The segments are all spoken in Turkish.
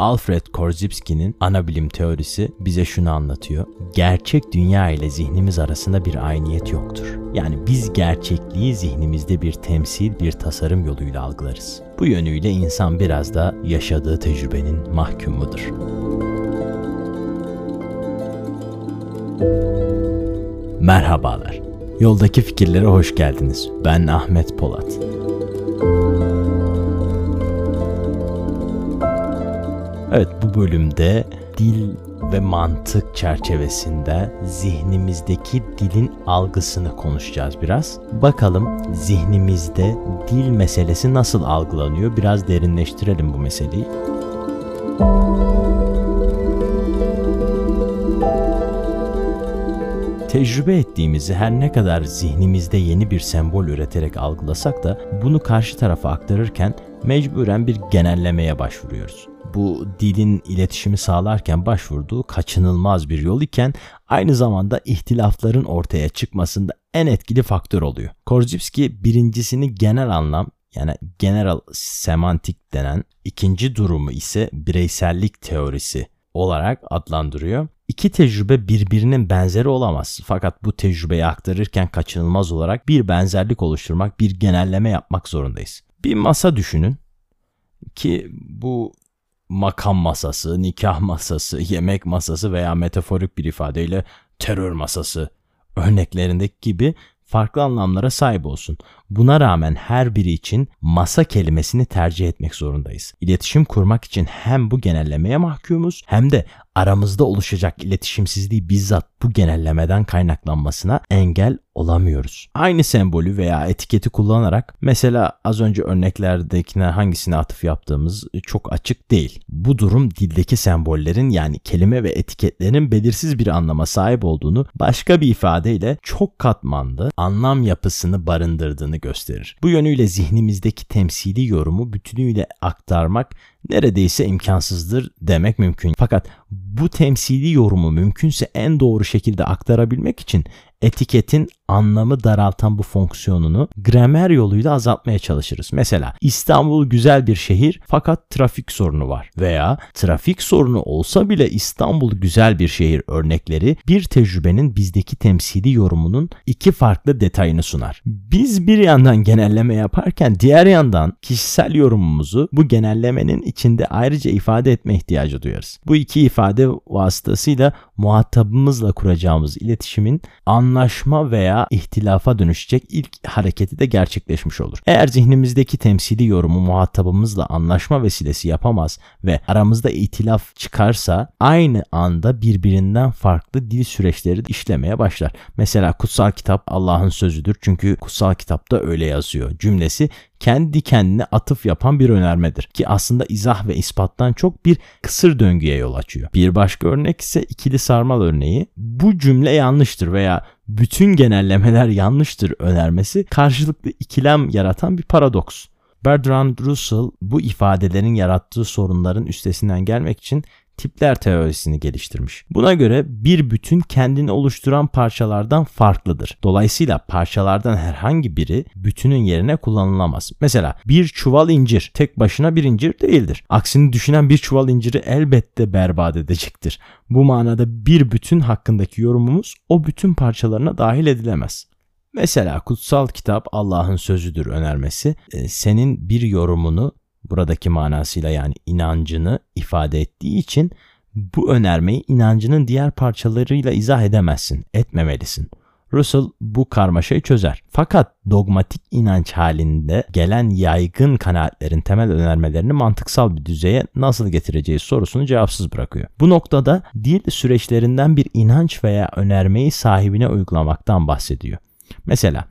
Alfred Korzybski'nin ana bilim teorisi bize şunu anlatıyor. Gerçek dünya ile zihnimiz arasında bir ayniyet yoktur. Yani biz gerçekliği zihnimizde bir temsil, bir tasarım yoluyla algılarız. Bu yönüyle insan biraz da yaşadığı tecrübenin mahkumudur. Merhabalar. Yoldaki fikirlere hoş geldiniz. Ben Ahmet Polat. Evet bu bölümde dil ve mantık çerçevesinde zihnimizdeki dilin algısını konuşacağız biraz. Bakalım zihnimizde dil meselesi nasıl algılanıyor? Biraz derinleştirelim bu meseleyi. Tecrübe ettiğimizi her ne kadar zihnimizde yeni bir sembol üreterek algılasak da bunu karşı tarafa aktarırken mecburen bir genellemeye başvuruyoruz. Bu dilin iletişimi sağlarken başvurduğu kaçınılmaz bir yol iken aynı zamanda ihtilafların ortaya çıkmasında en etkili faktör oluyor. Korzybski birincisini genel anlam yani general semantik denen ikinci durumu ise bireysellik teorisi olarak adlandırıyor. İki tecrübe birbirinin benzeri olamaz. Fakat bu tecrübeyi aktarırken kaçınılmaz olarak bir benzerlik oluşturmak, bir genelleme yapmak zorundayız. Bir masa düşünün ki bu makam masası, nikah masası, yemek masası veya metaforik bir ifadeyle terör masası örneklerindeki gibi farklı anlamlara sahip olsun. Buna rağmen her biri için masa kelimesini tercih etmek zorundayız. İletişim kurmak için hem bu genellemeye mahkumuz hem de aramızda oluşacak iletişimsizliği bizzat bu genellemeden kaynaklanmasına engel olamıyoruz. Aynı sembolü veya etiketi kullanarak mesela az önce örneklerdekine hangisine atıf yaptığımız çok açık değil. Bu durum dildeki sembollerin yani kelime ve etiketlerin belirsiz bir anlama sahip olduğunu başka bir ifadeyle çok katmanlı anlam yapısını barındırdığını gösterir. Bu yönüyle zihnimizdeki temsili yorumu bütünüyle aktarmak neredeyse imkansızdır demek mümkün. Fakat bu temsili yorumu mümkünse en doğru şekilde aktarabilmek için etiketin anlamı daraltan bu fonksiyonunu gramer yoluyla azaltmaya çalışırız. Mesela İstanbul güzel bir şehir fakat trafik sorunu var veya trafik sorunu olsa bile İstanbul güzel bir şehir örnekleri bir tecrübenin bizdeki temsili yorumunun iki farklı detayını sunar. Biz bir yandan genelleme yaparken diğer yandan kişisel yorumumuzu bu genellemenin içinde ayrıca ifade etme ihtiyacı duyarız. Bu iki ifade vasıtasıyla muhatabımızla kuracağımız iletişimin anlaşma veya ihtilafa dönüşecek ilk hareketi de gerçekleşmiş olur. Eğer zihnimizdeki temsili yorumu muhatabımızla anlaşma vesilesi yapamaz ve aramızda ihtilaf çıkarsa aynı anda birbirinden farklı dil süreçleri işlemeye başlar. Mesela kutsal kitap Allah'ın sözüdür çünkü kutsal kitapta öyle yazıyor cümlesi kendi kendine atıf yapan bir önermedir ki aslında izah ve ispattan çok bir kısır döngüye yol açıyor. Bir başka örnek ise ikili sarmal örneği. Bu cümle yanlıştır veya bütün genellemeler yanlıştır önermesi karşılıklı ikilem yaratan bir paradoks. Bertrand Russell bu ifadelerin yarattığı sorunların üstesinden gelmek için tipler teorisini geliştirmiş. Buna göre bir bütün kendini oluşturan parçalardan farklıdır. Dolayısıyla parçalardan herhangi biri bütünün yerine kullanılamaz. Mesela bir çuval incir tek başına bir incir değildir. Aksini düşünen bir çuval inciri elbette berbat edecektir. Bu manada bir bütün hakkındaki yorumumuz o bütün parçalarına dahil edilemez. Mesela kutsal kitap Allah'ın sözüdür önermesi e, senin bir yorumunu buradaki manasıyla yani inancını ifade ettiği için bu önermeyi inancının diğer parçalarıyla izah edemezsin, etmemelisin. Russell bu karmaşayı çözer. Fakat dogmatik inanç halinde gelen yaygın kanaatlerin temel önermelerini mantıksal bir düzeye nasıl getireceği sorusunu cevapsız bırakıyor. Bu noktada dil süreçlerinden bir inanç veya önermeyi sahibine uygulamaktan bahsediyor. Mesela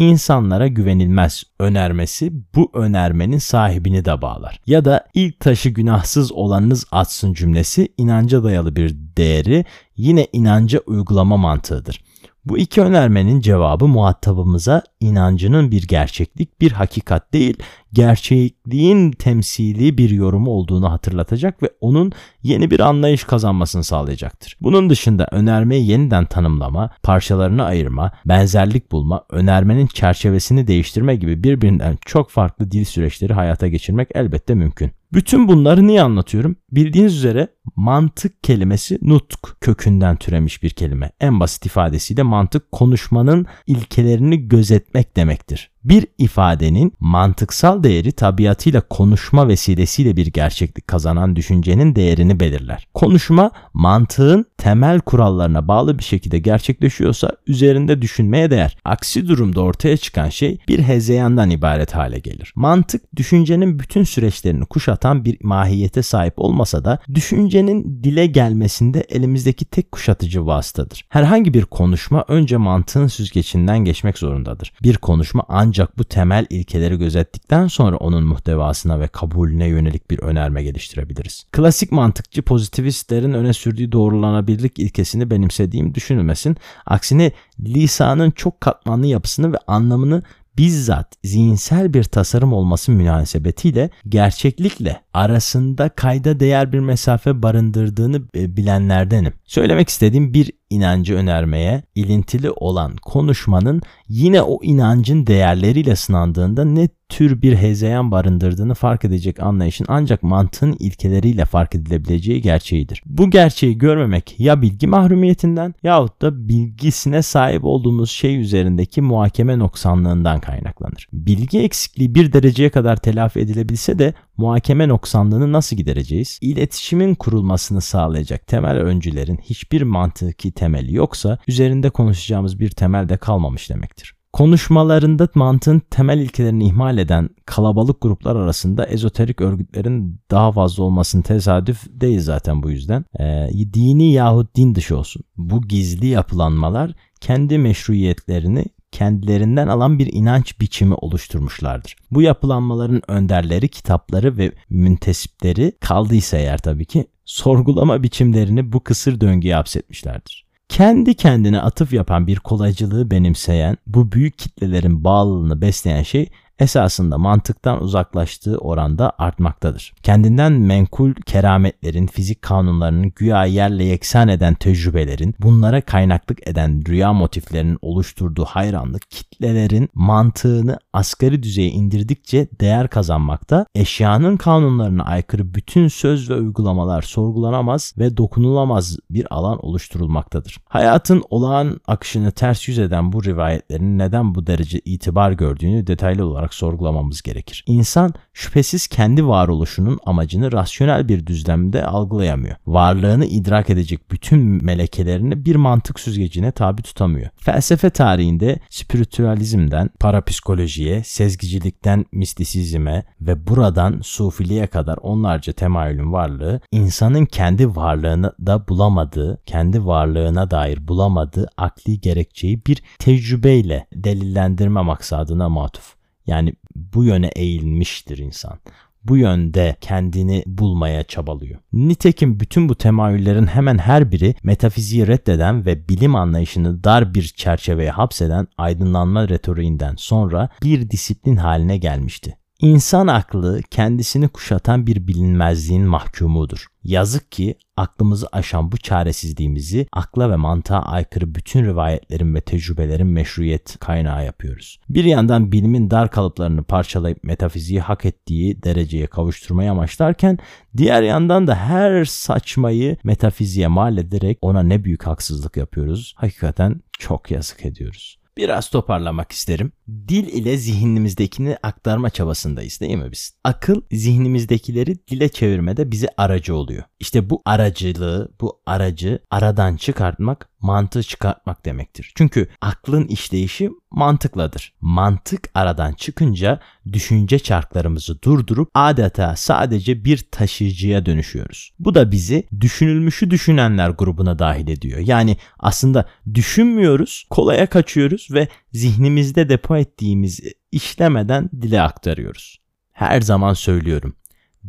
insanlara güvenilmez önermesi bu önermenin sahibini de bağlar. Ya da ilk taşı günahsız olanınız atsın cümlesi inanca dayalı bir değeri yine inanca uygulama mantığıdır. Bu iki önermenin cevabı muhatabımıza inancının bir gerçeklik, bir hakikat değil, gerçeklik gerçekliğin temsili bir yorumu olduğunu hatırlatacak ve onun yeni bir anlayış kazanmasını sağlayacaktır. Bunun dışında önermeyi yeniden tanımlama, parçalarını ayırma, benzerlik bulma, önermenin çerçevesini değiştirme gibi birbirinden çok farklı dil süreçleri hayata geçirmek elbette mümkün. Bütün bunları niye anlatıyorum? Bildiğiniz üzere mantık kelimesi nutk kökünden türemiş bir kelime. En basit ifadesiyle mantık konuşmanın ilkelerini gözetmek demektir. Bir ifadenin mantıksal değeri tabiatıyla konuşma vesilesiyle bir gerçeklik kazanan düşüncenin değerini belirler. Konuşma mantığın temel kurallarına bağlı bir şekilde gerçekleşiyorsa üzerinde düşünmeye değer. Aksi durumda ortaya çıkan şey bir hezeyandan ibaret hale gelir. Mantık düşüncenin bütün süreçlerini kuşatan bir mahiyete sahip olmasa da düşüncenin dile gelmesinde elimizdeki tek kuşatıcı vasıtadır. Herhangi bir konuşma önce mantığın süzgecinden geçmek zorundadır. Bir konuşma ancak bu temel ilkeleri gözettikten sonra onun muhtevasına ve kabulüne yönelik bir önerme geliştirebiliriz. Klasik mantıkçı pozitivistlerin öne sürdüğü doğrulanabilirlik ilkesini benimsediğim düşünülmesin. Aksine lisanın çok katmanlı yapısını ve anlamını bizzat zihinsel bir tasarım olması münasebetiyle gerçeklikle arasında kayda değer bir mesafe barındırdığını e, bilenlerdenim. Söylemek istediğim bir inancı önermeye ilintili olan konuşmanın yine o inancın değerleriyle sınandığında ne tür bir hezeyan barındırdığını fark edecek anlayışın ancak mantığın ilkeleriyle fark edilebileceği gerçeğidir. Bu gerçeği görmemek ya bilgi mahrumiyetinden yahut da bilgisine sahip olduğumuz şey üzerindeki muhakeme noksanlığından kaynaklanır. Bilgi eksikliği bir dereceye kadar telafi edilebilse de muhakeme noksanlığını nasıl gidereceğiz? İletişimin kurulmasını sağlayacak temel öncülerin hiçbir mantıki temeli yoksa üzerinde konuşacağımız bir temel de kalmamış demektir. Konuşmalarında mantığın temel ilkelerini ihmal eden kalabalık gruplar arasında ezoterik örgütlerin daha fazla olmasının tesadüf değil zaten bu yüzden. Ee, dini yahut din dışı olsun. Bu gizli yapılanmalar kendi meşruiyetlerini kendilerinden alan bir inanç biçimi oluşturmuşlardır. Bu yapılanmaların önderleri, kitapları ve müntesipleri kaldıysa eğer tabii ki sorgulama biçimlerini bu kısır döngüye hapsetmişlerdir. Kendi kendine atıf yapan bir kolaycılığı benimseyen, bu büyük kitlelerin bağlılığını besleyen şey esasında mantıktan uzaklaştığı oranda artmaktadır. Kendinden menkul kerametlerin, fizik kanunlarının güya yerle yeksan eden tecrübelerin, bunlara kaynaklık eden rüya motiflerinin oluşturduğu hayranlık kitlelerin mantığını asgari düzeye indirdikçe değer kazanmakta, eşyanın kanunlarına aykırı bütün söz ve uygulamalar sorgulanamaz ve dokunulamaz bir alan oluşturulmaktadır. Hayatın olağan akışını ters yüz eden bu rivayetlerin neden bu derece itibar gördüğünü detaylı olarak olarak sorgulamamız gerekir. İnsan şüphesiz kendi varoluşunun amacını rasyonel bir düzlemde algılayamıyor. Varlığını idrak edecek bütün melekelerini bir mantık süzgecine tabi tutamıyor. Felsefe tarihinde spiritüalizmden parapsikolojiye, sezgicilikten mistisizme ve buradan sufiliğe kadar onlarca temayülün varlığı insanın kendi varlığını da bulamadığı, kendi varlığına dair bulamadığı akli gerekçeyi bir tecrübeyle delillendirme maksadına matuf. Yani bu yöne eğilmiştir insan bu yönde kendini bulmaya çabalıyor. Nitekim bütün bu temayüllerin hemen her biri metafiziği reddeden ve bilim anlayışını dar bir çerçeveye hapseden aydınlanma retoriğinden sonra bir disiplin haline gelmişti. İnsan aklı kendisini kuşatan bir bilinmezliğin mahkumudur. Yazık ki aklımızı aşan bu çaresizliğimizi akla ve mantığa aykırı bütün rivayetlerin ve tecrübelerin meşruiyet kaynağı yapıyoruz. Bir yandan bilimin dar kalıplarını parçalayıp metafiziği hak ettiği dereceye kavuşturmayı amaçlarken diğer yandan da her saçmayı metafiziğe mal ederek ona ne büyük haksızlık yapıyoruz. Hakikaten çok yazık ediyoruz. Biraz toparlamak isterim. Dil ile zihnimizdekini aktarma çabasındayız değil mi biz? Akıl zihnimizdekileri dile çevirmede bize aracı oluyor. İşte bu aracılığı, bu aracı aradan çıkartmak mantığı çıkartmak demektir. Çünkü aklın işleyişi mantıkladır. Mantık aradan çıkınca düşünce çarklarımızı durdurup adeta sadece bir taşıyıcıya dönüşüyoruz. Bu da bizi düşünülmüşü düşünenler grubuna dahil ediyor. Yani aslında düşünmüyoruz, kolaya kaçıyoruz ve zihnimizde depo ettiğimiz işlemeden dile aktarıyoruz. Her zaman söylüyorum.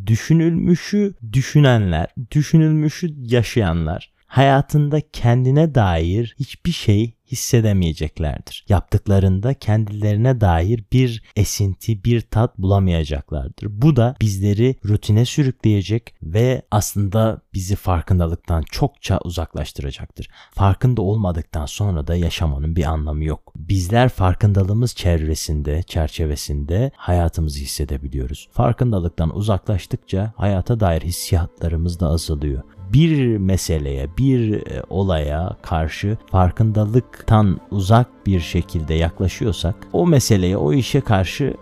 Düşünülmüşü düşünenler, düşünülmüşü yaşayanlar hayatında kendine dair hiçbir şey hissedemeyeceklerdir. Yaptıklarında kendilerine dair bir esinti, bir tat bulamayacaklardır. Bu da bizleri rutine sürükleyecek ve aslında bizi farkındalıktan çokça uzaklaştıracaktır. Farkında olmadıktan sonra da yaşamanın bir anlamı yok. Bizler farkındalığımız çevresinde, çerçevesinde hayatımızı hissedebiliyoruz. Farkındalıktan uzaklaştıkça hayata dair hissiyatlarımız da azalıyor bir meseleye, bir e, olaya karşı farkındalıktan uzak bir şekilde yaklaşıyorsak o meseleye, o işe karşı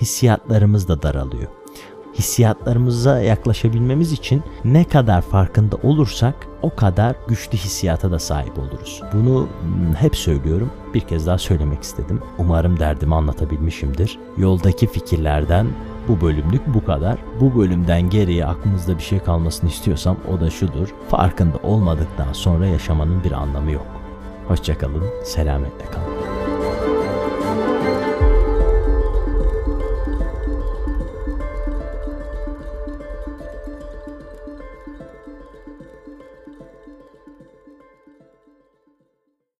hissiyatlarımız da daralıyor. Hissiyatlarımıza yaklaşabilmemiz için ne kadar farkında olursak o kadar güçlü hissiyata da sahip oluruz. Bunu hep söylüyorum. Bir kez daha söylemek istedim. Umarım derdimi anlatabilmişimdir. Yoldaki fikirlerden bu bölümlük bu kadar. Bu bölümden geriye aklınızda bir şey kalmasını istiyorsam o da şudur. Farkında olmadıktan sonra yaşamanın bir anlamı yok. Hoşçakalın, selametle kalın.